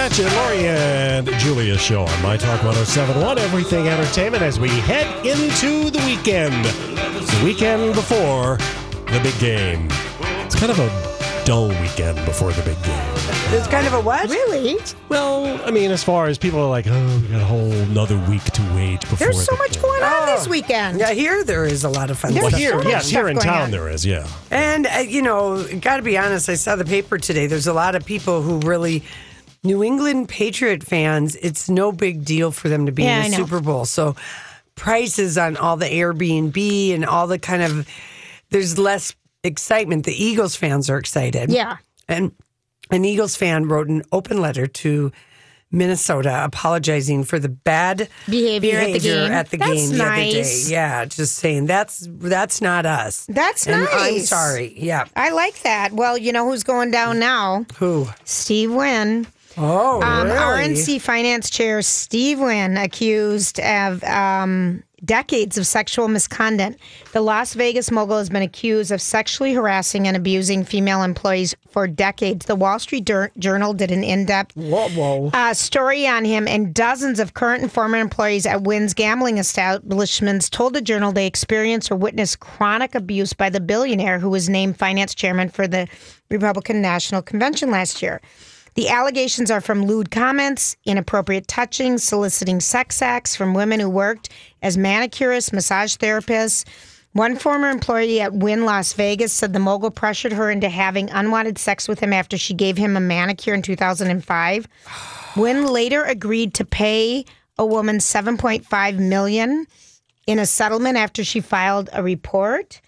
At you, Lori and Julia show on My Talk 1071, Everything Entertainment, as we head into the weekend. The weekend before the big game. It's kind of a dull weekend before the big game. It's kind of a what? Really? Well, I mean, as far as people are like, oh, we got a whole another week to wait before There's so the much game. going on Oh. this weekend. Yeah, here there is a lot of fun There's Well, stuff. here, so yes, here in going town on. there is, yeah. And, uh, you know, got to be honest, I saw the paper today. There's a lot of people who really, New England Patriot fans, it's no big deal for them to be Yeah, in the. Super Bowl. So prices on all the Airbnb and all the kind of, there's less excitement. The Eagles fans are excited. Yeah. And an Eagles fan wrote an open letter to Minnesota apologizing for the bad Behavior at the game. at the That's game the other day. nice. Yeah, just saying that's that's not us. That's and I'm sorry. Yeah. I like that. Well, you know who's going down mm. now? Who? Steve Wynn. Oh, Um, really? RNC finance chair Steve Wynn accused of um, decades of sexual misconduct. The Las Vegas mogul has been accused of sexually harassing and abusing female employees for decades. The Wall Street Dur- Journal did an in-depth Whoa, whoa. uh, story on him, and dozens of current and former employees at Wynn's gambling establishments told the journal they experienced or witnessed chronic abuse by the billionaire who was named finance chairman for the Republican National Convention last year. The allegations are from lewd comments, inappropriate touching, soliciting sex acts from women who worked as manicurists, massage therapists. One former employee at Wynn Las Vegas said the mogul pressured her into having unwanted sex with him after she gave him a manicure in 2005. Wynn later agreed to pay a woman 7.5 million in a settlement after she filed a report.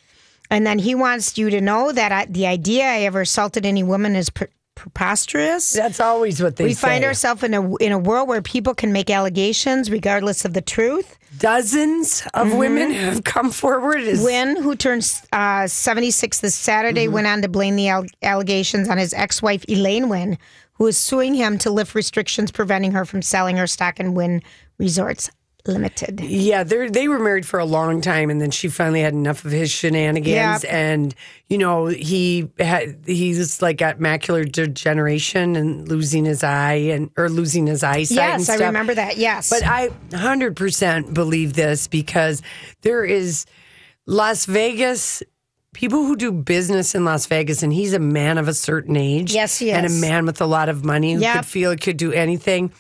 And then he wants you to know that I, the idea I ever assaulted any woman is preposterous. That's always what they say. we say. find ourselves in a in a world where people can make allegations regardless of the truth. Dozens of women have come forward. Is, Wynn, who turns uh, 76 this Saturday, went on to blame the al- allegations on his ex-wife Elaine Wynn, who is suing him to lift restrictions preventing her from selling her stock in Wynn Resorts Limited. Yeah, they they were married for a long time, and then she finally had enough of his shenanigans. Yep. And you know, he had he's like got macular degeneration and losing his eye and or losing his eyesight. and Yes, I remember that. Yes, But I 100% believe this because there is Las Vegas people who do business in Las Vegas, and he's a man of a certain age. Yes, he is. And a man with a lot of money who Yep. could feel could do anything.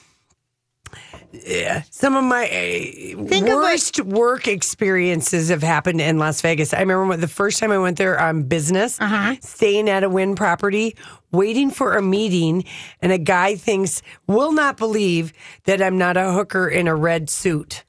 Yeah, some of my uh, Think of worst work experiences have happened in Las Vegas. I remember when, the first time I went there on business, Uh-huh. staying at a Wynn property, waiting for a meeting, and a guy thinks, will not believe that I'm not a hooker in a red suit,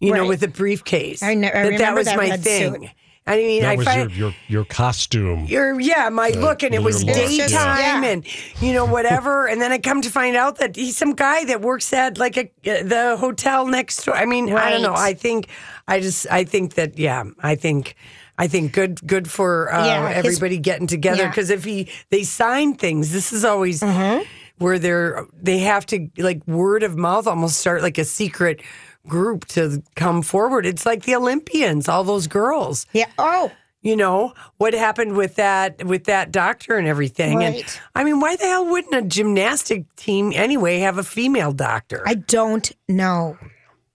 you know, with a briefcase. I kn- I that, that was that my thing. suit. I mean, That I was find your, your, your costume. your yeah, my look, and it was look, daytime, yeah. and you know whatever. and then I come to find out that he's some guy that works at like a the hotel next door. I mean, I don't know. I think I just I think that yeah, I think. I think good good for uh, Yeah, his- everybody getting together yeah. Mm-hmm. because if he they sign things, this is always where they're they have to like word of mouth almost start like a secret group to come forward. It's like the Olympians, all those girls yeah. Oh, you know what happened with that with that doctor and everything and Right. i mean why the hell wouldn't a gymnastic team anyway have a female doctor I don't know.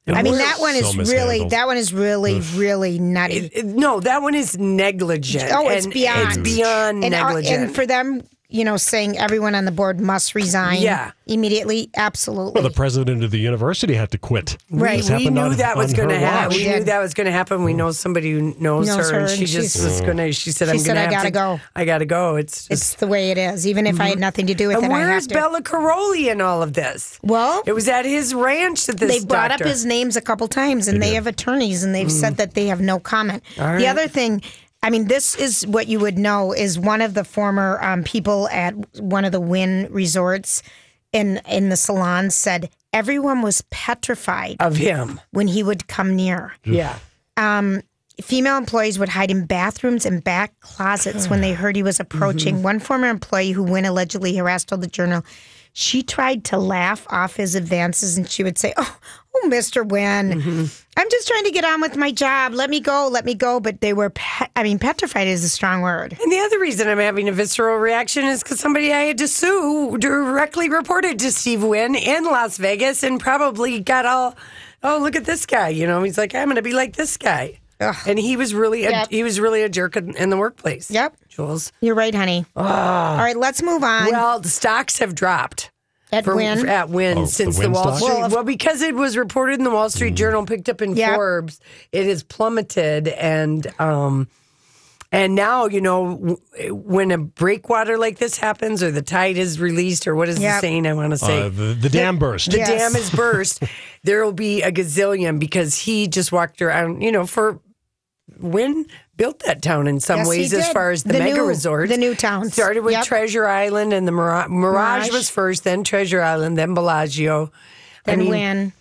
I mean, that one So is really that one is really really nutty. It- it- no, that one is negligent. oh, it's and beyond. It's beyond and, uh, negligent. and for them, you know, saying everyone on the board must resign. Yeah. immediately. Absolutely. Well, the president of the university had to quit. Right. This we knew on- that was going to happen. We We knew that was going to happen. We know somebody who knows, Knows her, her, and and she just was going to. She said, She "I'm said, going to "I gotta to go." I got to go." It's just. it's the way it is. Even if I had mm-hmm. nothing to do with and it, I where's to. Bela Karolyi in all of this? Well, It was at his ranch that this They've brought doctor- up his names a couple times, and they have attorneys, and they've said mm. that they have no comment. right. The other thing, I mean, this is what you would know is one of the former um, people at one of the Wynn resorts in in the salon said everyone was petrified of him. when he would come near. Yeah. Female employees would hide in bathrooms and back closets when they heard he was approaching. One former employee who Wynn allegedly harassed told the journal she tried to laugh off his advances and she would say, Oh, oh Mr. Wynn, mm-hmm. I'm just trying to get on with my job. Let me go, let me go. But they were, pe- I mean, petrified is a strong word. And the other reason I'm having a visceral reaction is because somebody I had to sue directly reported to Steve Wynn in Las Vegas and probably got all, oh look at this guy. You know, he's like, I'm going to be like this guy. Ugh. And he was really a, Yep. he was really a jerk in, in the workplace. Yep. Jules. You're right, honey. All right, let's move on. Well, the stocks have dropped. at For, Wynn. at Wynn Oh, since the the, Wall stock? Street. Well, Well, because it was reported in the Wall Street Journal, picked up in Yep. Forbes, it has plummeted, and um, and now you know when a breakwater like this happens, or the tide is released, or what is Yep. the saying I want to say? Uh, the, the dam burst. the Yes. dam is burst. there will be a gazillion because he just walked around. You know, for Wynn built that town in some Yes, ways, as far as the, The mega new- resorts, the new towns. started with Yep. Treasure Island and the Mirage, Mirage, Mirage. was first, then Treasure Island, then Bellagio. I Then mean, Wynn.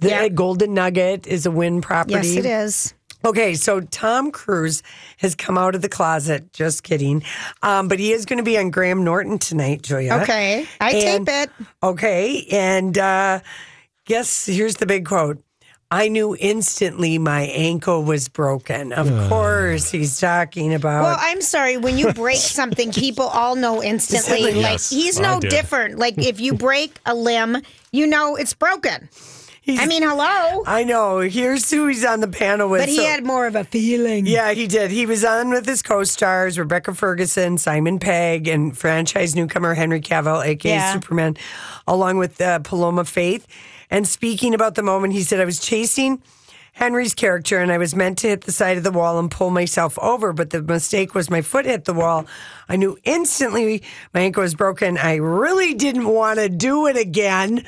the Yeah. Golden Nugget is a Wynn property. Yes, it is. Okay, so Tom Cruise has come out of the closet. Just kidding. Um, but he is going to be on Graham Norton tonight, Julia. Okay. I And- tape it. Okay, and uh, guess here's the big quote. I knew instantly my ankle was broken. Of course, he's talking about. Well, I'm sorry. When you break something, people all know instantly. Instantly. Like Yes, he's I no different. Like if you break a limb, you know it's broken. I mean, hello. I know. Here's who he's on the panel with. But he So- had more of a feeling. Yeah, he did. He was on with his co-stars Rebecca Ferguson, Simon Pegg, and franchise newcomer Henry Cavill, aka Yeah. Superman, along with uh, Paloma Faith. And speaking about the moment, he said, "I was chasing." Henry's character, and I was meant to hit the side of the wall and pull myself over, but the mistake was my foot hit the wall. I knew instantly my ankle was broken. I really didn't want to do it again,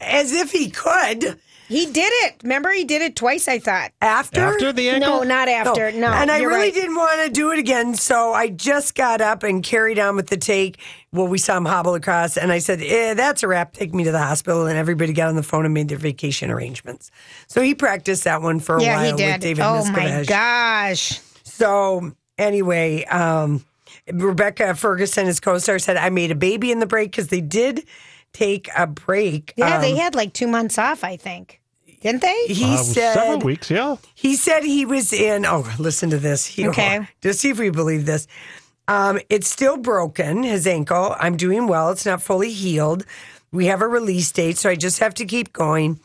as if he could. He did it. Remember, he did it twice. I thought. After after the ankle? No, not after. No, and I really right. didn't want to do it again. So I just got up and carried on with the take. Well, we saw him hobble across, and I said, eh, That's a wrap. Take me to the hospital. And everybody got on the phone and made their vacation arrangements. So he practiced that one for a Yeah, while he did. with David oh my gosh. So anyway, um, Rebecca Ferguson, his co-star, said, I made a baby in the break because they did take a break. Yeah, they Um, had like two months off. I think, didn't they? He Uh, said several weeks, yeah. He said he was in. Oh, listen to this. He, Okay. Just see if we believe this. Um, it's still broken, his ankle. I'm doing well. It's not fully healed. We have a release date, so I just have to keep going.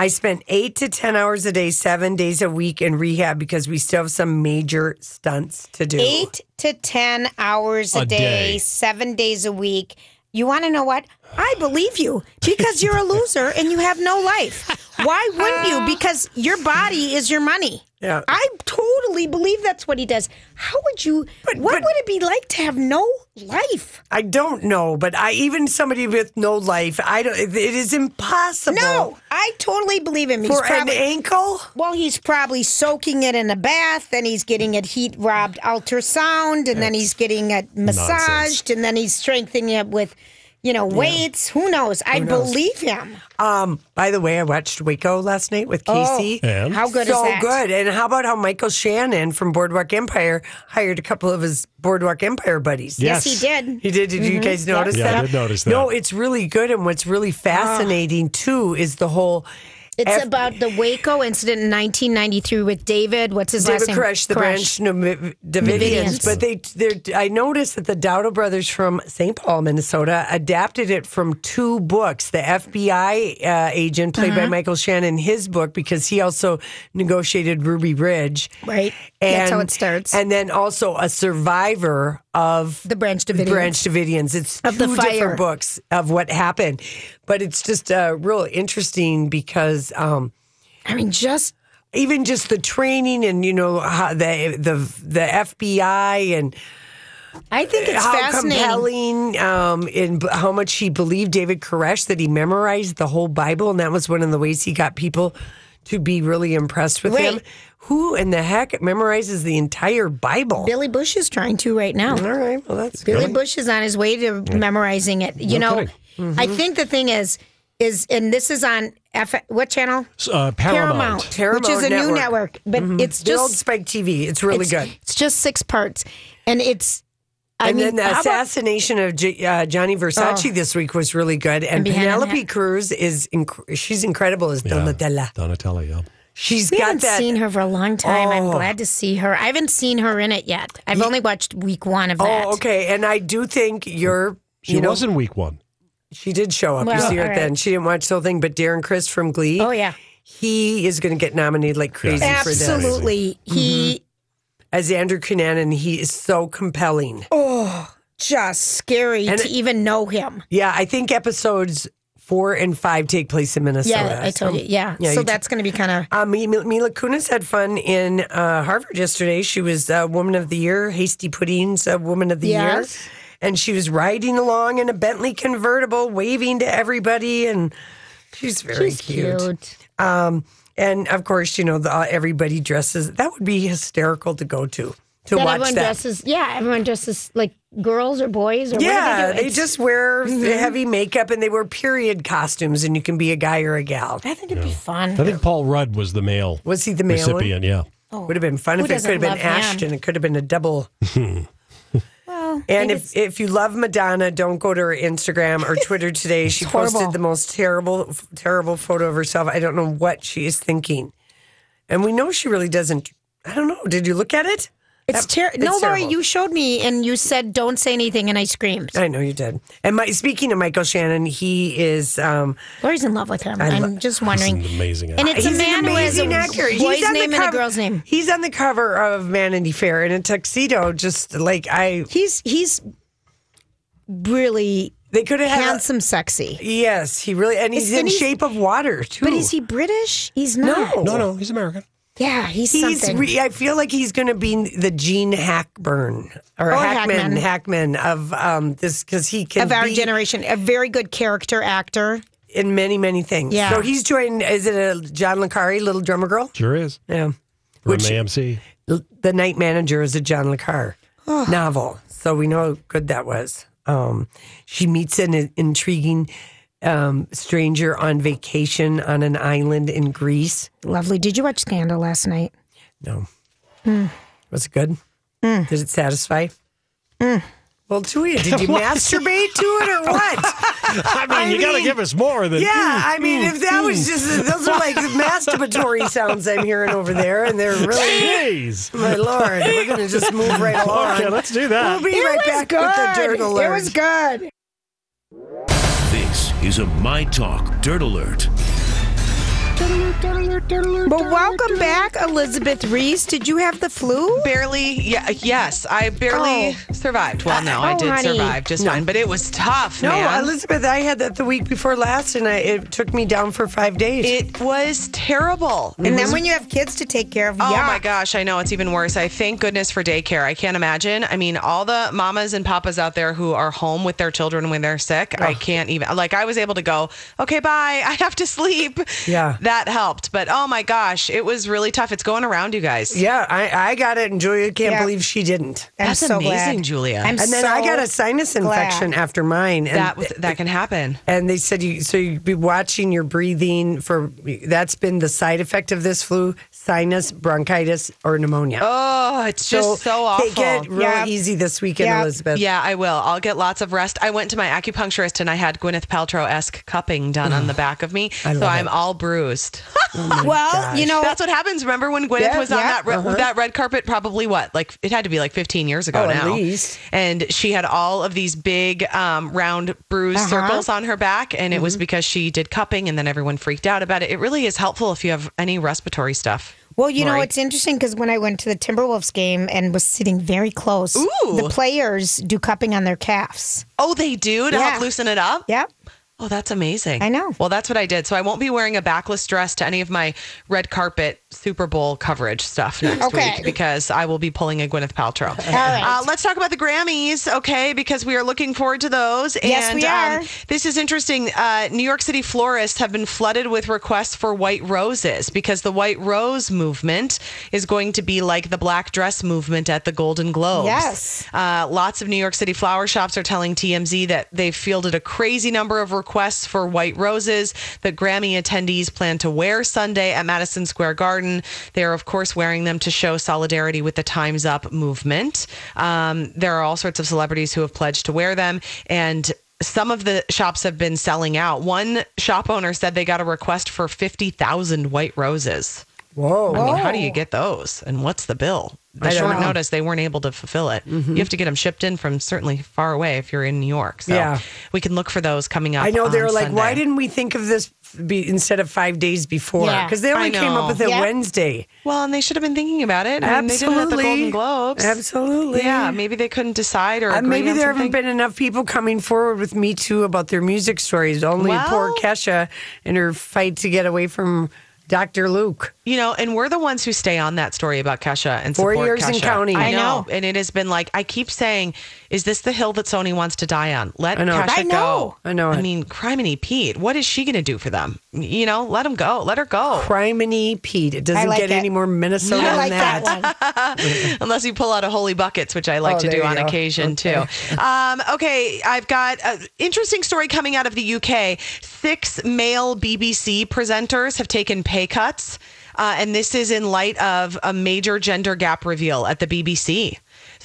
I spent eight to 10 hours a day, seven days a week in rehab because we still have some major stunts to do. Eight to ten hours a, A day, day. seven days a week. You want to know what? I believe you because you're a loser and you have no life. Why wouldn't you? Because your body is your money. Yeah. I totally believe that's what he does. How would you? But- what but- would it be like to have no life? I don't know, but I even somebody with no life, I don't. It is impossible. No, I totally believe him. He's for probably an ankle. well, he's probably soaking it in a bath, then he's getting it heat robbed ultrasound, and then he's getting it massaged, and then he's strengthening it with, you know, weights. Who knows? I believe him. Um, by the way, I watched Waco last night with Casey. And? How good so is that? So good. And how about how Michael Shannon from Boardwalk Empire hired a couple of his Boardwalk Empire buddies? Yes, Yes. he did. He did. Did you guys notice Yeah, I that? did notice that. No, it's really good. And what's really fascinating too is the whole It's F- about the Waco incident in 1993 with David. What's his David last name? Koresh, the Koresh. Branch Davidians. But they, I noticed that the Dowdle brothers from St. Paul, Minnesota, adapted it from two books. The FBI uh, agent, played Uh-huh. by Michael Shannon, his book because he also negotiated Ruby Ridge. Right. That's how it starts. And then also a survivor of The Branch Davidians. Branch Davidians. It's Of two the fire. different books of what happened, but it's just uh, real interesting because. Um, I mean, just even just the training and you know how the the the FBI and I think it's how fascinating. compelling um, in b- how much he believed David Koresh that he memorized the whole Bible and that was one of the ways he got people to be really impressed with him. Who in the heck memorizes the entire Bible? Billy Bush is trying to right now. All right, well that's Billy good. Bush is on his way to memorizing it. You No know. Mm-hmm. I think the thing is, is and this is on F, what channel? Uh, Paramount. which is Paramount a new Network. Mm-hmm. network, but it's The old just Spike TV. It's really it's, good. It's just six parts, and it's. I and mean, then the how about- assassination of J- uh, Gianni Versace this week was really good. And, And Penelope that- Cruz is inc- she's incredible as Yeah. Donatella. Donatella, yeah. She's we got haven't that. seen her for a long time. I'm Oh. glad to see her. I haven't seen her in it yet. I've only watched week one of that. Oh, okay. And I do think you're. She you know, was in week one. She did show up. you see her all right. end. She didn't watch the whole thing, but Darren Criss from Glee. Oh yeah, He is going to get nominated like crazy for this. absolutely. He As Andrew Cunanan, he is so compelling. Oh, just scary And to it- even know him. Yeah, I think episodes four and five take place in Minnesota. Yeah, I told So- you. Yeah, Yeah, so you t- that's going to be kind of. Uh, Mi- Mi- Mila Kunis had fun in uh, Harvard yesterday. She was uh, Woman of the Year, Hasty Pudding's uh, Woman of the Yes. Year. And she was riding along in a Bentley convertible, waving to everybody. And she's very She's cute. cute. Um, and of course, you know, the, uh, everybody dresses. That would be hysterical to go to, to That watch everyone that. dresses. Yeah, everyone dresses like girls or boys or what do yeah, they, do? they just wear Mm-hmm. heavy makeup and they wear period costumes, and you can be a guy or a gal. I think it'd be fun. I think Paul Rudd was the male Was he the male one? recipient, yeah. Would have been fun Who if it could have been love him? Ashton. It could have been a double. And if, if you love Madonna, don't go to her Instagram or Twitter today. She posted the most terrible, terrible photo of herself. I don't know what she is thinking. And we know she really doesn't. I don't know. Did you look at it? It's terrible. No, Lori, terrible. you showed me and you said don't say anything, and I screamed. I know you did. And my, speaking of Michael Shannon, he is. Um, Lori's in love with him. I I'm lo- just He's wondering. an amazing And actor. it's a man an who has a amazing actor. boy's he's name the and a girl's name. He's on the cover of Vanity Fair in a tuxedo, just like I. He's he's really They could have had. a- handsome, sexy. yes, he really, and he's Is- in and he's- shape of water too. But is he British? He's not. No. No, no, he's American. Yeah, he's, He's. something. Re- I feel like he's going to be the Gene Hackburn or Or Hackman, Hackman. Hackman of um this because he can of our be generation, a very good character actor. in many many things. Yeah. So he's joined. Is it a John le Carré, Little Drummer Girl? Sure is. Yeah. From Which- AMC. L- The Night Manager is a John Le Carre Oh. novel, so we know how good that was. Um, she meets an intriguing um, stranger on vacation on an island in Greece. Lovely. Did you watch Scandal last night? No, Hmm. was it good? Did it satisfy? Well, Julia, did you masturbate to it or what? I mean, I you got to give us more than. Yeah, I mean, if that was just those are like masturbatory sounds I'm hearing over there, and they're really. Jeez. My lord, we're going to just move right along. Okay, let's do that. We'll be right back with the dirt alert. It was good. Is a My Talk Dirt Alert. But welcome back, Elizabeth Reese. Did you have the flu? Barely, yeah, yes, I barely Oh. survived. Well, no, I Oh, did survive just fine, but it was tough, No, man. Elizabeth, I had that the week before last, and I, it took me down for five days. it was terrible. And was then when you have kids to take care of, Oh yeah. my gosh, I know it's even worse. I thank goodness for daycare. I can't imagine. I mean, all the mamas and papas out there who are home with their children when they're sick, I can't even. Like, I was able to go, okay, bye. I have to sleep. Yeah. That helped. But oh my gosh, it was really tough. It's going around, you guys. yeah, I, I got it, and Julia can't Yeah. believe she didn't. I'm That's so amazing, glad. Julia. I'm And then so I got a sinus infection glad. after mine. And That was, that can happen. And they said you so you'd be watching your breathing for that's been the side effect of this flu, sinus, bronchitis, or pneumonia. Oh, it's just so, awful. Take it real Yeah. easy this weekend, Yeah. Elizabeth. Yeah, I will. I'll get lots of rest. I went to my acupuncturist and I had Gwyneth Paltrow esque cupping done on the back of me. I So love I'm it. all bruised. bruised. well, you know, That's what happens. Remember when Gwyneth Yeah, was on yeah, that re- uh-huh. that red carpet? Probably what? Like it had to be like 15 years ago Oh, at now. least. And she had all of these big um, round bruised Uh-huh. circles on her back, and it was Mm-hmm. because she did cupping, and then everyone freaked out about it. It really is helpful if you have any respiratory stuff. Well, you know, Lori. it's interesting because when I went to the Timberwolves game and was sitting very close, Ooh. the players do cupping on their calves. Oh, they do to Yeah. help loosen it up. Yep. Oh, that's amazing. I know. Well, that's what I did. So I won't be wearing a backless dress to any of my red carpet Super Bowl coverage stuff next Okay. week because I will be pulling a Gwyneth Paltrow. All right. Uh, let's talk about the Grammys, okay? Because we are looking forward to those. Yes, and we are. Um, this is interesting. Uh, New York City florists have been flooded with requests for white roses because the white rose movement is going to be like the black dress movement at the Golden Globes. Yes. Uh, lots of New York City flower shops are telling TMZ that they've fielded a crazy number of requests for white roses that Grammy attendees plan to wear Sunday at Madison Square Garden. They are, of course, wearing them to show solidarity with the Time's Up movement. Um, there are all sorts of celebrities who have pledged to wear them. And some of the shops have been selling out. One shop owner said they got a request for 50,000 white roses. Whoa. I mean, how do you get those? And what's the bill? The I don't short know. Mm-hmm. notice, they weren't able to fulfill it. You have to get them shipped in from certainly far away if you're in New York. So Yeah. we can look for those coming up. I know they're like, Sunday. why didn't we think of this be, instead of five days before? Yeah. Because they only came up with it Yeah. Wednesday. Well, and they should have been thinking about it. I mean, they did it at the Golden Globes. Absolutely. Yeah, maybe they couldn't decide or Uh, agree maybe on there something. haven't been enough people coming forward with Me Too about their music stories. Only poor Kesha in her fight to get away from Dr. Luke. You know, and we're the ones who stay on that story about Kesha and Four support years and Kesha. counting. I I know. know. and it has been like I keep saying, is this the hill that Sony wants to die on? Let I know. Kesha I know. go. I know I it. mean, Criminy Pete, what is she going to do for them? You know, let him go. Let her go. Criminy Pete. It doesn't like get it. any more Minnesota I than like that. that. Unless you pull out a holy buckets, which I like Oh, to do on go. occasion Okay. too. Um, okay, I've got an interesting story coming out of the UK. Six male BBC presenters have taken pay cuts, uh, and this is in light of a major gender gap reveal at the BBC.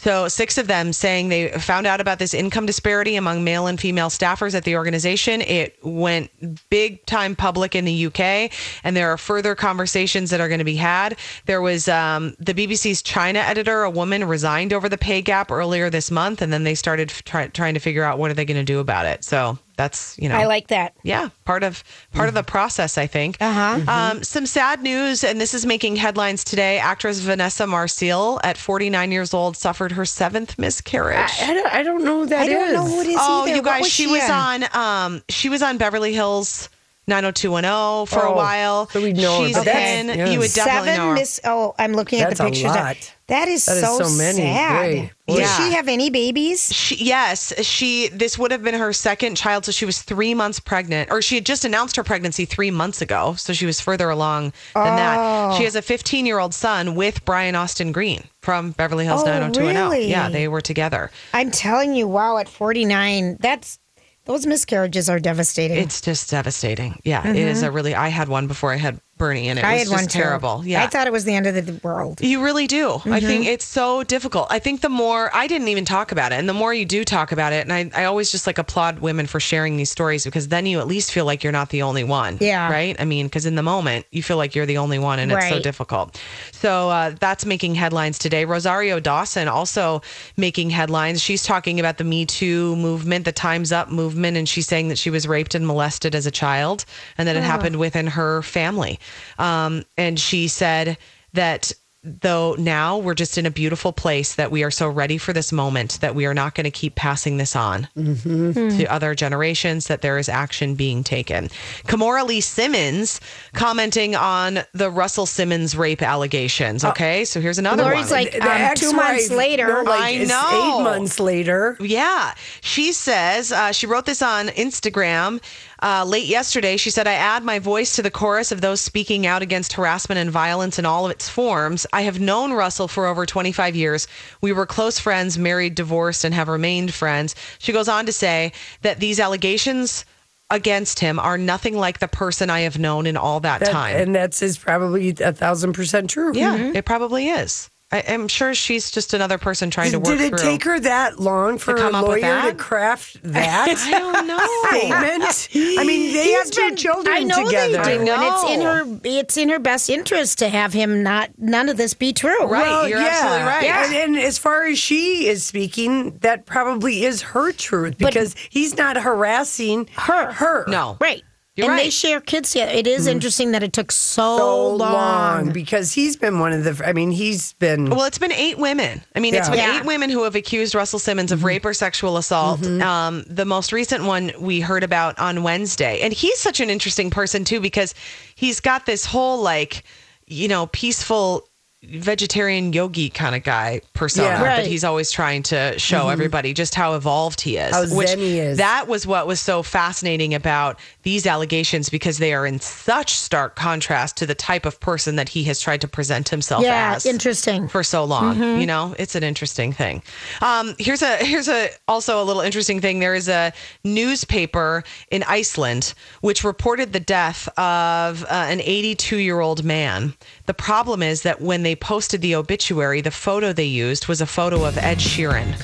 So, six of them saying they found out about this income disparity among male and female staffers at the organization. It went big time public in the UK, and there are further conversations that are going to be had. There was um, the BBC's China editor, a woman, resigned over the pay gap earlier this month, and then they started try- trying to figure out what are they going to do about it. So, that's, you know. I like that. Yeah, part of part of the process, I think. Uh-huh. Um, some sad news, and this is making headlines today. Actress Vanessa Marcil, at 49 years old, suffered her seventh miscarriage. I, I don't, I don't know who that I don't know who it is oh, either. you guys, was she, she was on. Um, she was on Beverly Hills 90210 for a Oh, while. so we know She's but that's- in. yes. You would definitely Seven know her. miss. Oh, I'm looking at That's the a pictures. lot. That is That is so, so many. sad. Boy. Did Yeah. she have any babies? She, yes, she. This would have been her second child, so she was three months pregnant, or she had just announced her pregnancy three months ago, so she was further along than Oh. that. She oh. has a 15 year old son with Brian Austin Green from Beverly Hills Oh, 90210. really? Yeah, they were together. I'm telling you, wow, at 49, that's those miscarriages are devastating. It's just devastating. Yeah, it is mm-hmm. a really. I had one before I had Bernie, and it Mm-hmm. I was just one too. terrible. Yeah, I thought it was the end of the world. You really do. I Mm-hmm. think it's so difficult. I think the more I didn't even talk about it, and the more you do talk about it, and I, I always just like applaud women for sharing these stories because then you at least feel like you're not the only one. Yeah. Right? I mean, because in the moment you feel like you're the only one and it's so difficult. So uh, that's making headlines today. Rosario Dawson also making headlines. She's talking about the Me Too movement, the Time's Up movement, and she's saying that she was raped and molested as a child and that it happened within her family. Um, and she said that though now we're just in a beautiful place that we are so ready for this moment that we are not going to keep passing this on to other generations that there is action being taken Kimora Lee Simmons commenting on the Russell Simmons rape allegations okay so here's another Lori's one like, um, two months later. no, like, I know. Eight months later. Yeah. She says, uh, she wrote this on Instagram uh, late yesterday. She said, I add my voice to the chorus of those speaking out against harassment and violence in all of its forms. I have known Russell for over 25 years. We were close friends, married, divorced, and have remained friends. She goes on to say that these allegations against him are nothing like the person I have known in all that, That- time. And that's is probably a thousand percent true. Yeah, it probably is. I, I'm sure she's just another person trying to work Did it through. take her that long for come a up with lawyer to that? craft that I don't know. statement? I mean, they have He's two children I know together. they do, I and it's in her it's in her best interest to have him not none of this be true. Right. Well, you're yeah, absolutely right. Yeah. And, and as far as she is speaking, that probably is her truth But- because he's not harassing Her. Her. No. Right. You're and they share kids together. It is mm-hmm. interesting that it took so, So long. long because he's been one of the. I mean, he's been. Well, it's been eight women. I mean, it's been Yeah. eight women who have accused Russell Simmons of mm-hmm. rape or sexual assault. Mm-hmm. Um, the most recent one we heard about on Wednesday. And he's such an interesting person, too, because he's got this whole, like, you know, peaceful vegetarian yogi kind of guy persona Yeah. that he's always trying to show everybody just how evolved he is. How zen he is. That was what was so fascinating about these allegations because they are in such stark contrast to the type of person that he has tried to present himself Yeah, as interesting. for so long. You know, it's an interesting thing. Um, here's a here's a also a little interesting thing. There is a newspaper in Iceland which reported the death of uh, an 82 year old man. The problem is that when they posted the obituary, the photo they used was a photo of Ed Sheeran.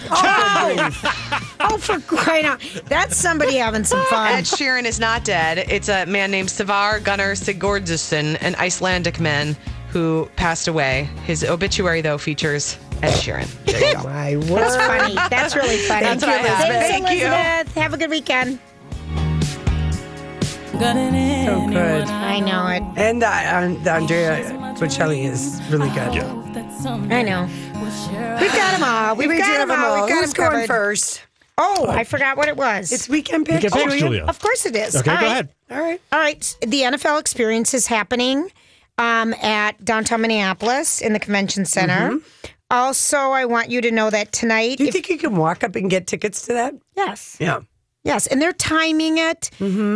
Oh, for crying out! That's somebody having some fun. Ed Sheeran is not dead. It's a man named Savar Gunnar Sigurdsson, an Icelandic man who passed away. His obituary, though, features Ed Sheeran. There you go. My word. That's funny. That's really funny. That's what I have. Thanks, Thank you. Elizabeth. Have a good weekend. So good. I know it. And uh, and Andrea Bocelli is really good. Yeah. I know. We've got them all. We've We got them all. We've got Who's them going covered. first? Oh, I forgot what it was. It's weekend picks. Weekend picks, Julia? Julia. Of course it is. Okay, All go right. ahead. All right. All right. The NFL experience is happening um, at downtown Minneapolis in the convention center. Also, I want you to know that tonight. Do you if- think you can walk up and get tickets to that? yes. Yeah. Yes. And they're timing it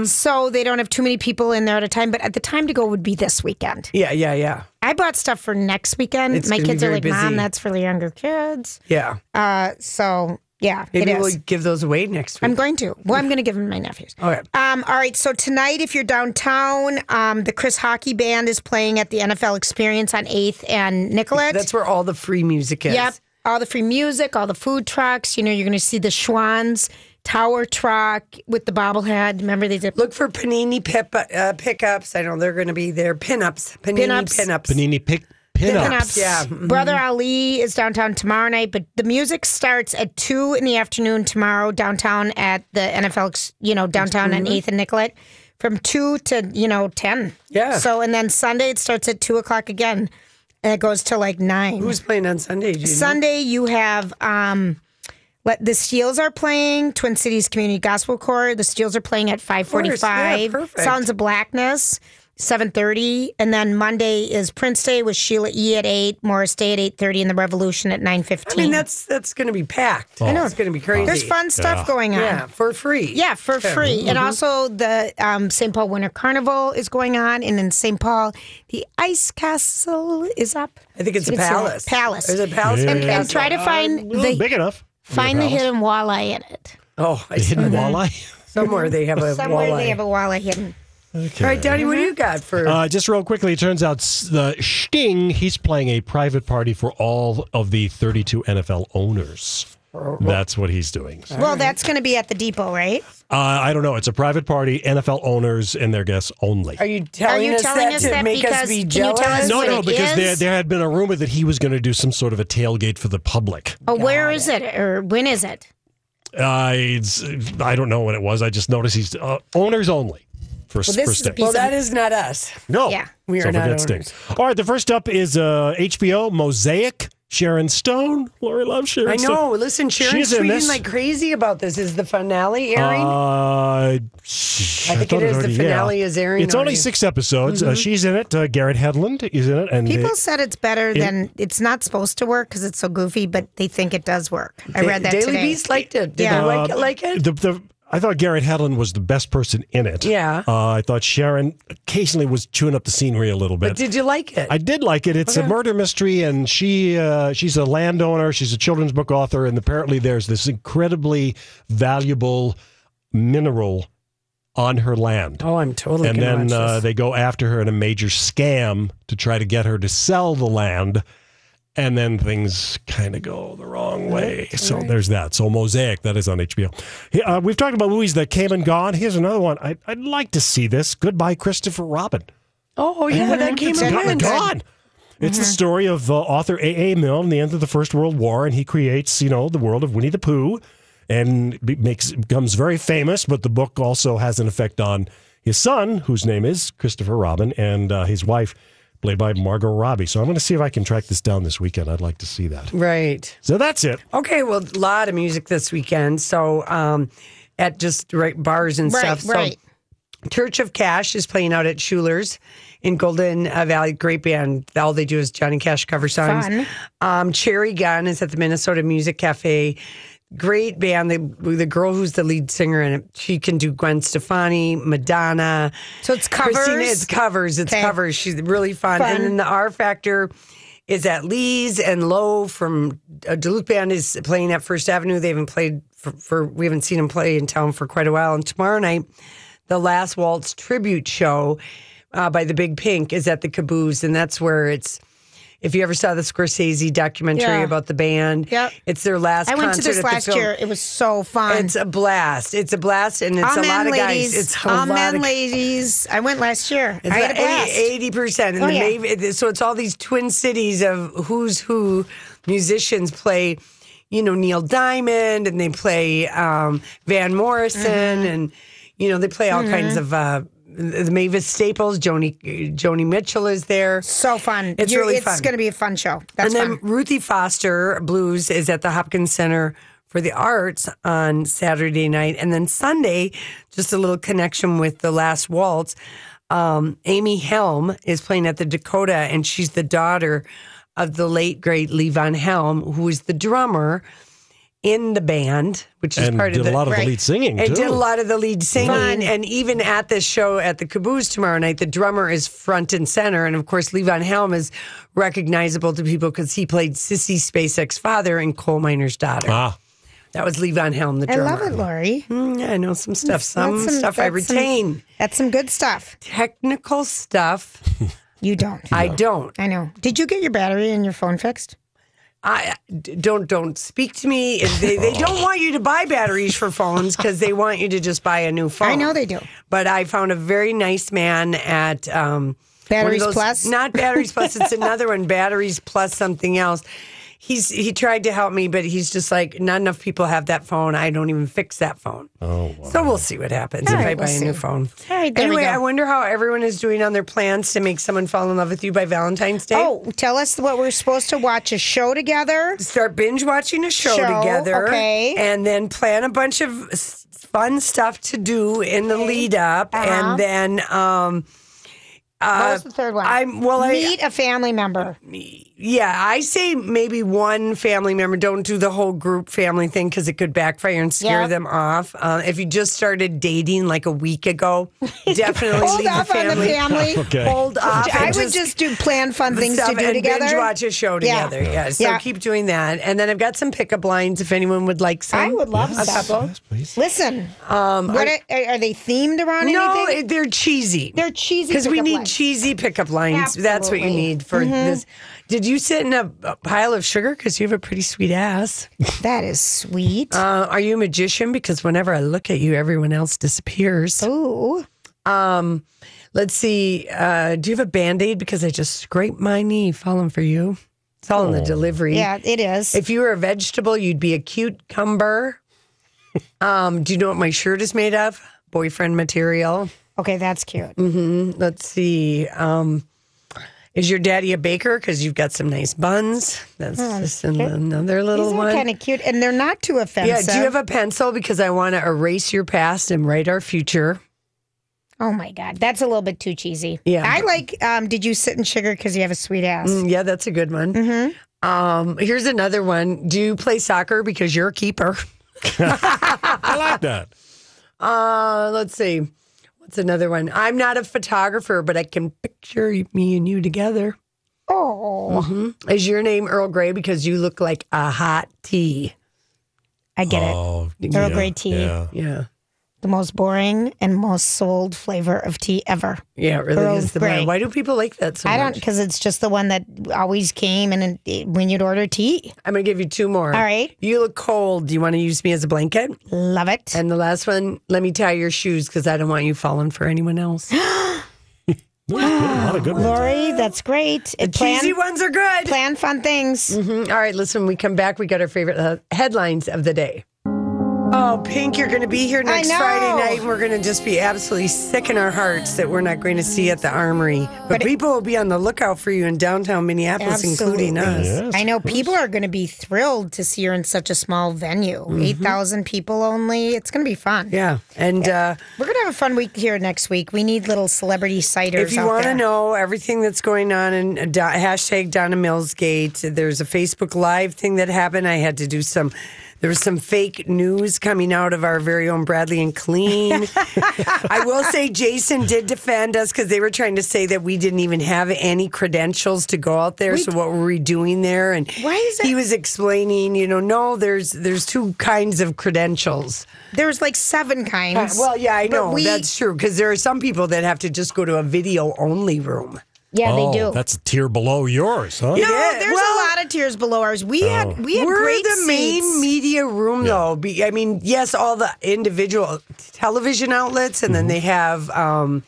so they don't have too many people in there at a time. But at the time to go would be this weekend. Yeah, yeah, yeah. I bought stuff for next weekend. It's My gonna be kids are very like, Mom, that's for the younger kids. Yeah. Uh, so, yeah, Maybe it is. we'll give those away next week. I'm going to. Well, I'm going to give them to my nephews. Okay. Um, all right. So tonight, if you're downtown, um, the Chris Hawkey Band is playing at the NFL Experience on 8th and Nicollet. That's where all the free music is. Yep. All the free music, all the food trucks. You know, you're going to see the Schwan's Tower truck with the bobblehead. Remember they did. Look for Panini pip, uh, pickups. I know they're going to be there. Pinups. Panini Pinups. pinups. Panini pick pinups. Pinups. Yeah. Mhm. Brother Ali is downtown tomorrow night, but the music starts at two in the afternoon tomorrow downtown at the NFL, you know, downtown on Eighth and Nicollet, from two to you know ten. Yeah. So and then Sunday it starts at two o'clock again, and it goes to like nine. Who's playing on Sunday? Do you know? Sunday you have um. Let, the Steeles are playing Twin Cities Community Gospel Choir. The Steeles are playing at five forty-five. yeah, Sounds of Blackness, seven thirty, and then Monday is Prince Day with Sheila E at eight, Morris Day at eight thirty, and the Revolution at nine fifteen. I mean, that's that's going to be packed. I know it's going to be crazy. There's fun stuff Yeah. going on. Yeah, for free. Yeah, for free. And Mm-hmm. also the um, St. Paul Winter Carnival is going on, and in St. Paul, the Ice Castle is up. I think it's a It's a palace. palace. There's a palace. Yeah. and And, and try to find Well, the big enough. Find the hidden walleye in it. Oh, I The hidden walleye. somewhere they have a Somewhere walleye. they have a walleye hidden. Okay. All right, Donnie, what do you got for? Uh, just real quickly, it turns out s- the Sting, he's playing a private party for all of the 32 NFL owners. That's what he's doing. well, that's going to be at the depot, right? Uh, I don't know. It's a private party, NFL owners and their guests only. are you telling you us telling that us to that make us because- be can you tell jealous? us no, what no, it because there, is? there had been a rumor that he was going to do some sort of a tailgate for the public. Oh, where is it, or when is it? Uh, it's, I don't know when it was. I just noticed he's uh, owners only for, Well, this for is a Sting. piece Well, that is not us. No. Yeah. We are so not forget Sting. owners. All right, the first up is uh, HBO Mosaic. Sharon Stone. Lori loves Sharon I Stone. know. Listen, Sharon's She's in tweeting like crazy about this. Is the finale airing? Uh, I think it is. The finale is airing It's only six episodes. Uh, she's in it. Uh, Garrett Hedlund is in it, and People they- said it's better than it's not supposed to work because it's so goofy, but they think it does work. I read that Daily today. Beast liked it. Did Yeah. they like it? Like it? the, the I thought Garrett Hedlund was the best person in it. Yeah. Uh, I thought Sharon occasionally was chewing up the scenery a little bit. but did you like it? I did like it. It's a murder mystery, and she uh, she's a landowner. She's a children's book author, and apparently there's this incredibly valuable mineral on her land. oh, I'm totally. and then uh, they go after her in a major scam to try to get her to sell the land. And then things kind of go the wrong way. So there's that. So Mosaic, that is on HBO. Uh, we've talked about movies that came and gone. Here's another one. I, I'd like to see this. Goodbye, Christopher Robin. Oh yeah, that came and gone. gone. It's the story of uh, author A. A. Milne, the end of the First World War, and he creates, you know, the world of Winnie the Pooh, and makes becomes very famous. But the book also has an effect on his son, whose name is Christopher Robin, and uh, his wife, played by Margot Robbie. So I'm going to see if I can track this down this weekend. I'd like to see that. Right. So that's it. Okay, well, a lot of music this weekend. So, um, at just right bars and Right, stuff. right. So, Church of Cash is playing out at Schuler's in Golden uh, Valley. Great band. All they do is Johnny Cash cover songs. Fun. Um, Cherry Gun is at the Minnesota Music Cafe. Great band. The the girl who's the lead singer in it, she can do Gwen Stefani, Madonna. So it's covers? Christina, it's covers. It's Okay. covers. She's really fun. Fun. And then the R Factor is at Lee's and Low from uh, Duluth Band is playing at First Avenue. They haven't played for, for we haven't seen them play in town for quite a while. And tomorrow night, the Last Waltz tribute show uh, by the Big Pink is at the Caboose, and that's where it's. If you ever saw the Scorsese documentary Yeah. about the band, Yep. it's their last. Concert. I went to this last year. It was so fun. It's a blast. It's a blast, and it's Amen, a lot of ladies. guys. It's a Amen, lot of ladies. I went last year. it's I had a blast. eighty percent, and Oh, the yeah. So it's all these twin cities of who's who musicians play. You know Neil Diamond, and they play um, Van Morrison, Mm-hmm. and you know they play all kinds of uh, the Mavis Staples. Joni Joni Mitchell is there. so fun. It's You're- really it's fun. going to be a fun show. That's and then fun. Ruthie Foster Blues is at the Hopkins Center for the Arts on Saturday night. And then Sunday, just a little connection with the last waltz. Um, Amy Helm is playing at the Dakota, and she's the daughter of the late, great Levon Helm, who was the drummer in the band, which is And part did of the a lot of right. the lead singing, and too. did a lot of the lead singing. Fun. And even at this show at the Caboose tomorrow night, the drummer is front and center. And of course, Levon Helm is recognizable to people because he played Sissy Spacek's father in Coal Miner's Daughter. Ah, That was Levon Helm, the drummer. I love it, Lori. Mm, yeah, I know some stuff. Some, That's stuff I that's some- retain. that's some good stuff. Technical stuff, You don't. I don't. I know. Did you get your battery and your phone fixed? I d- don't don't speak to me. They, they don't want you to buy batteries for phones because they want you to just buy a new phone. I know they do. But I found a very nice man at um, Batteries those- Plus? Not Batteries Plus. It's another one. Batteries Plus something else. He's he tried to help me, but he's just like not enough people have that phone. I don't even fix that phone. Oh, wow. so we'll see what happens All if I buy we'll a new see. phone. All right, there we anyway, go. I wonder how everyone is doing on their plans to make someone fall in love with you by Valentine's Day. Oh, tell us what we're supposed to watch a show together. start binge watching a show, Show, together, okay. and then plan a bunch of fun stuff to do in the lead up, Uh-huh. and then um, what was the third one? I'm well, I Meet a family member. Yeah, I say maybe one family member. Don't do the whole group family thing because it could backfire and scare Yeah. them off. Uh, if you just started dating like a week ago, definitely Hold leave off the on the family. family. Okay. Hold off. I would just do plan fun things to do and together. binge watch a show Yeah. together. Yeah. So Yeah. keep doing that. And then I've got some pickup lines if anyone would like some. I would love a that. couple. please. Listen, what are, are they themed around No, anything? it- they're cheesy. They're cheesy because we need lines. cheesy pickup lines. That's what you Absolutely. Mm-hmm. need for this. Did you sit in a, a pile of sugar because you have a pretty sweet ass? that is sweet. Uh, are you a magician? Because whenever I look at you, everyone else disappears. Ooh. Um, let's see. Uh, do you have a band aid? Because I just scraped my knee falling for you. It's all in the delivery. Yeah, it is. If you were a vegetable, you'd be a cucumber. um, do you know what my shirt is made of? Boyfriend material. okay, that's cute. Let's see. Um, is your daddy a baker? Because you've got some nice buns. That's just an- another little one. These are one. kind of cute, and they're not too offensive. yeah. Do you have a pencil? Because I want to erase your past and write our future. oh my god, that's a little bit too cheesy. Yeah. I like. Um, did you sit in sugar because you have a sweet ass? Mm, Yeah, that's a good one. Mm-hmm. Um, here's another one. Do you play soccer because you're a keeper? I like that. Uh, let's see. What's another one? I'm not a photographer, but I can picture me and you together. Oh, Is your name Earl Grey because you look like a hot tea? I get it. Oh, Earl Grey tea. Yeah. Yeah. The most boring and most sold flavor of tea ever. Yeah, it really Earl is the Grey. one. Why do people like that so I don't because it's just the one that always came and it, when you'd order tea. I'm going to give you two more. All right. You look cold. Do you want to use me as a blanket? Love it. And the last one, let me tie your shoes because I don't want you falling for anyone else. Ooh, good, a lot of good ones. Lori, that's great. And plan, Cheesy ones are good. plan fun things. Mhm. All right, listen, when we come back, we got our favorite uh, headlines of the day. Oh, Pink, you're going to be here next. Friday night, and we're going to just be absolutely sick in our hearts that we're not going to see you at the Armory. But, But it- people will be on the lookout for you in downtown Minneapolis, including us. Yes, I know of course. people are going to be thrilled to see her in such a small venue. 8,000 people only. It's going to be fun. Mm-hmm. Yeah, and uh, We're going to have a fun week here next week. We need little celebrity ciders. if you out want to there. know everything that's going on in uh, Do- hashtag Donna Millsgate, there's a Facebook Live thing that happened. I had to do some. There was some fake news coming out of our very own Bradley and Clean. I will say Jason did defend us because they were trying to say that we didn't even have any credentials to go out there. so what were we doing there? And Why is that? he was explaining, you know, no, there's there's two kinds of credentials. There's like seven uh, kinds. Well, yeah, I know we- that's true because there are some people that have to just go to a video only room. Yeah, oh, they do. That's a tier below yours, huh? no, Yeah, there's well- a lot of tiers below ours. We had we had We're great the main media room, though. Be, I mean, yes, all the individual television outlets, and Mm-hmm. then they have, um,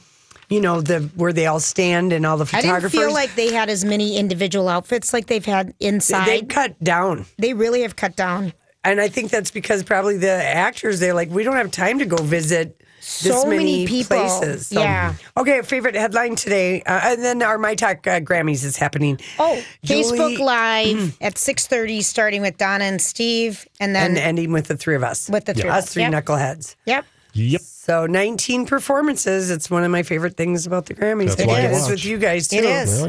you know, the where they all stand and all the photographers. I didn't feel like they had as many individual outfits like they've had inside. they've cut down. they really have cut down. And I think that's because probably the actors they're like, we don't have time to go visit this So many, many people. places. Yeah. Okay, favorite headline today, uh, and then our My Talk uh, Grammys is happening. Oh, Julie- Facebook Live at six thirty, starting with Donna and Steve, and then and ending with the three of us. with the three of us us. three Yep. knuckleheads. Yep. Yep. So 19 performances. It's one of my favorite things about the Grammys. That's i think it is watch. with you guys too. It is.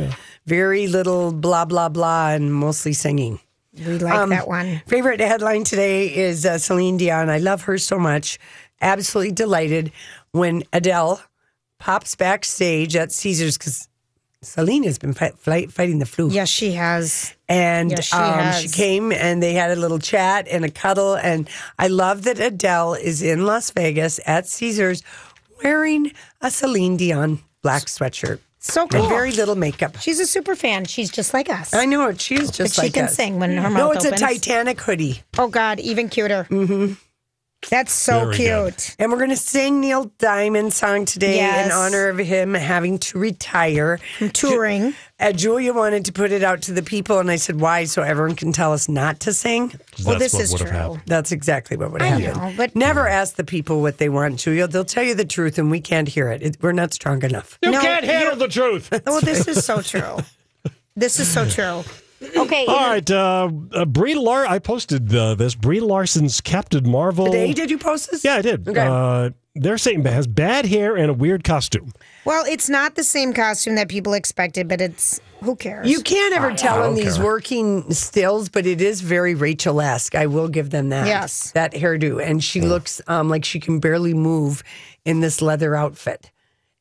Very little blah blah blah and mostly singing. We like Um, that one. Favorite headline today is uh, Celine Dion. I love her so much. Absolutely delighted when Adele pops backstage at Caesars because Celine has been fight, fight, fighting the flu. Yes, she has. And Yes, she um, has. she came and they had a little chat and a cuddle. And I love that Adele is in Las Vegas at Caesars wearing a Celine Dion black sweatshirt. So cool. And very little makeup. She's a super fan. She's just like us. I know it. She's just But she like can us. sing when her mouth No, it's opens. a Titanic hoodie. Oh God, even cuter. Mm-hmm. That's so Very good. cute. And we're going to sing Neil Diamond's song today Yes. in honor of him having to retire. From touring. Uh, Julia wanted to put it out to the people, and I said, why? So everyone can tell us not to sing? Well, this what is would have true. happened. That's exactly what would I happen. know, but- Never ask the people what they want, Julia. They'll tell you the truth, and we can't hear it. it we're not strong enough. You No, can't handle the truth. Oh, this is so true. This is so true. Okay. All right, uh, uh, Brie Lar. I posted uh, this. Brie Larson's Captain Marvel. Today, did you post this? Yeah, I did. Okay. Uh, they're saying has bad hair and a weird costume. Well, it's not the same costume that people expected, but it's who cares? You can't ever tell I in don't these care. working stills, but it is very Rachel esque. I will give them that. Yes. That hairdo. And she looks um, like she can barely move in this leather outfit.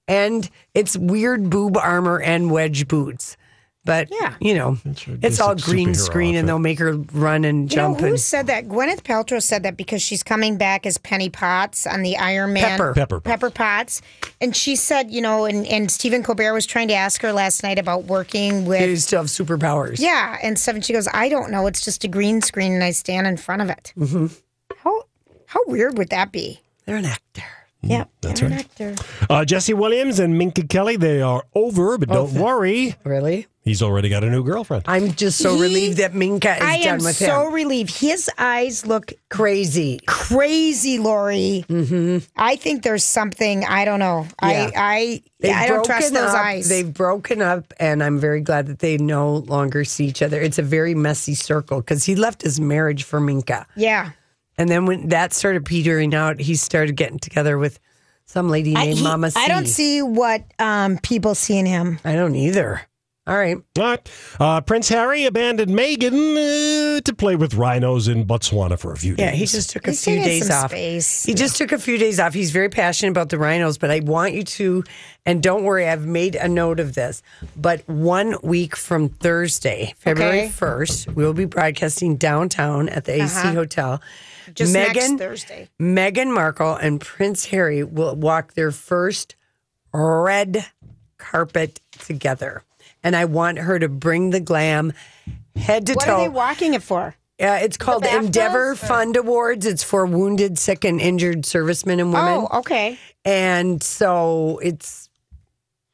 And it's weird boob armor and wedge boots. But, Yeah. you know, it's all green superhero screen and they'll make her run and You know jump. who and, said that? Gwyneth Paltrow said that because she's coming back as Penny Potts on the Iron Man. Pepper. Pepper Potts. Pepper Potts. And she said, you know, and, and Stephen Colbert was trying to ask her last night about working with. they still have superpowers. Yeah, and stuff. And she goes, I don't know. It's just a green screen, and I stand in front of it. Mm-hmm. How how weird would that be? They're an actor. Yeah, that's they're right. actor. Uh, Jesse Williams and Minka Kelly. They are over, but don't worry. Really? He's already got a new girlfriend. I'm just so He- relieved that Minka is done with it. I done am with so him. relieved. His eyes look Crazy. crazy, Lori. Mm-hmm. I think there's something. I don't know. Yeah. I I I don't trust broken those up. eyes. They've broken up, and I'm very glad that they no longer see each other. It's a very messy circle because he left his marriage for Minka. yeah. And then when that started petering out, he started getting together with some lady I, named he- Mama C. I don't see what um, people see in him. I don't either. All right. All right. Uh, Prince Harry abandoned Meghan uh, to play with rhinos in Botswana for a few days. Yeah, he just took a He's few days off. space. He just took a few days off. He's very passionate about the rhinos, but I want you to, and don't worry, I've made a note of this. But one week from Thursday, February Okay. 1st, we'll be broadcasting downtown at the AC Uh-huh. Hotel. Just next Meghan, Thursday. Meghan Markle and Prince Harry will walk their first red carpet together. And I want her to bring the glam head to What toe. are they walking it for? Uh, it's called Endeavour or- Fund Awards. It's for wounded, sick, and injured servicemen and women. Oh, okay. And so it's,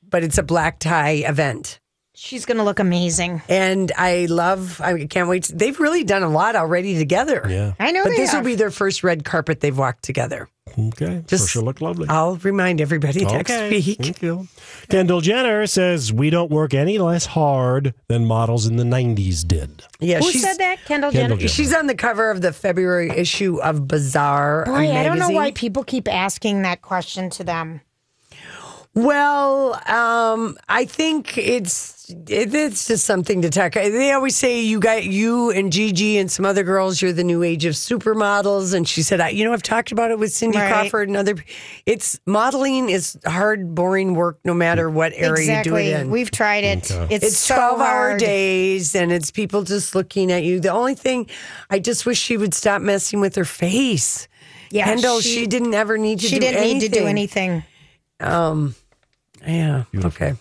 but it's a black tie event. She's going to look amazing. And I love, I can't wait. to- they've really done a lot already together. Yeah. I know But they this will be their first red carpet they've walked together. Okay. Just- Just, sure look lovely. I'll remind everybody next week. Thank you. Kendall Jenner says we don't work any less hard than models in the 90s did. Yeah, Who she's, said that? Kendall, Kendall Jenner? Jenner. She's on the cover of the February issue of Bazaar. Boy, I don't know why people keep asking that question to them. Well, um, I think it's it, it's just something to talk. They always say you got you and Gigi and some other girls. You're the new age of supermodels, and she said, I, "You know, I've talked about it with Cindy Right. Crawford and other. It's modeling is hard, boring work, no matter what area you do exactly. it in. We've tried it. It's, it's so 12 hour days and it's people just looking at you. The only thing, I just wish she would stop messing with her face. Yeah, Kendall, she, she- didn't ever need to She do didn't need to do anything. Um, yeah. Okay.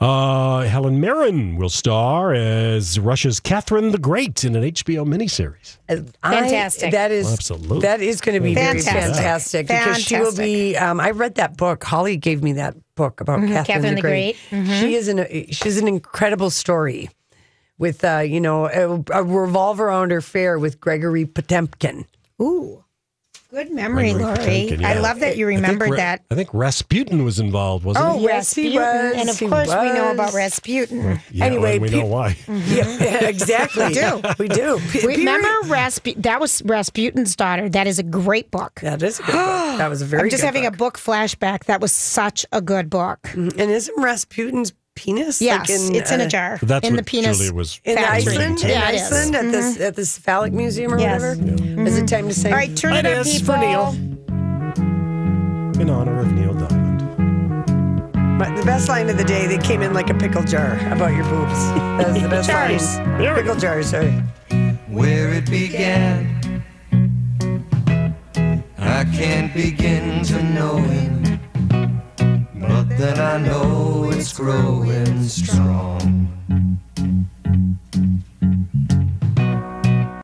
Uh, Helen Mirren will star as Russia's Catherine the Great in an HBO miniseries. I- Fantastic. that is Absolutely. That is going to be Fantastic. very fantastic because she will be. Um, I read that book. Holly gave me that book about Catherine, Mm-hmm. Catherine the the Great. Great. She is an she's an incredible story with uh, you know a, a revolve around her fair with Gregory Potemkin. Ooh. Good memory, Lori. Potemkin, I love that you I remembered Ra- that. I think Rasputin was involved, wasn't Oh, he? Yes, he Rasputin. was. And of He course, we know about Rasputin. Mm. Yeah, Anyway, well, we pe- know why. Yeah, exactly. we do. We do. P- remember Rasputin? That was Rasputin's daughter. That is a great book. That is a good book. That was a very. I'm just good having a book. book flashback. That was such a good book. Mm, and isn't Rasputin's penis? Yes, like in, it's in uh, a jar. That's in what the penis. Julia was In factory. Iceland, in Yeah, it is. Mm-hmm. Iceland at this at this phallic museum or Yes. whatever. Is it time to say? All right, turn it, It up, people. for Neil. in honor of Neil Diamond. But the best line of the day, they came in like a pickle jar about your boobs. That was the best Jars. line. There we Pickle go. jar, sorry. where it began. I can't begin to know him, but then I know it's growing strong.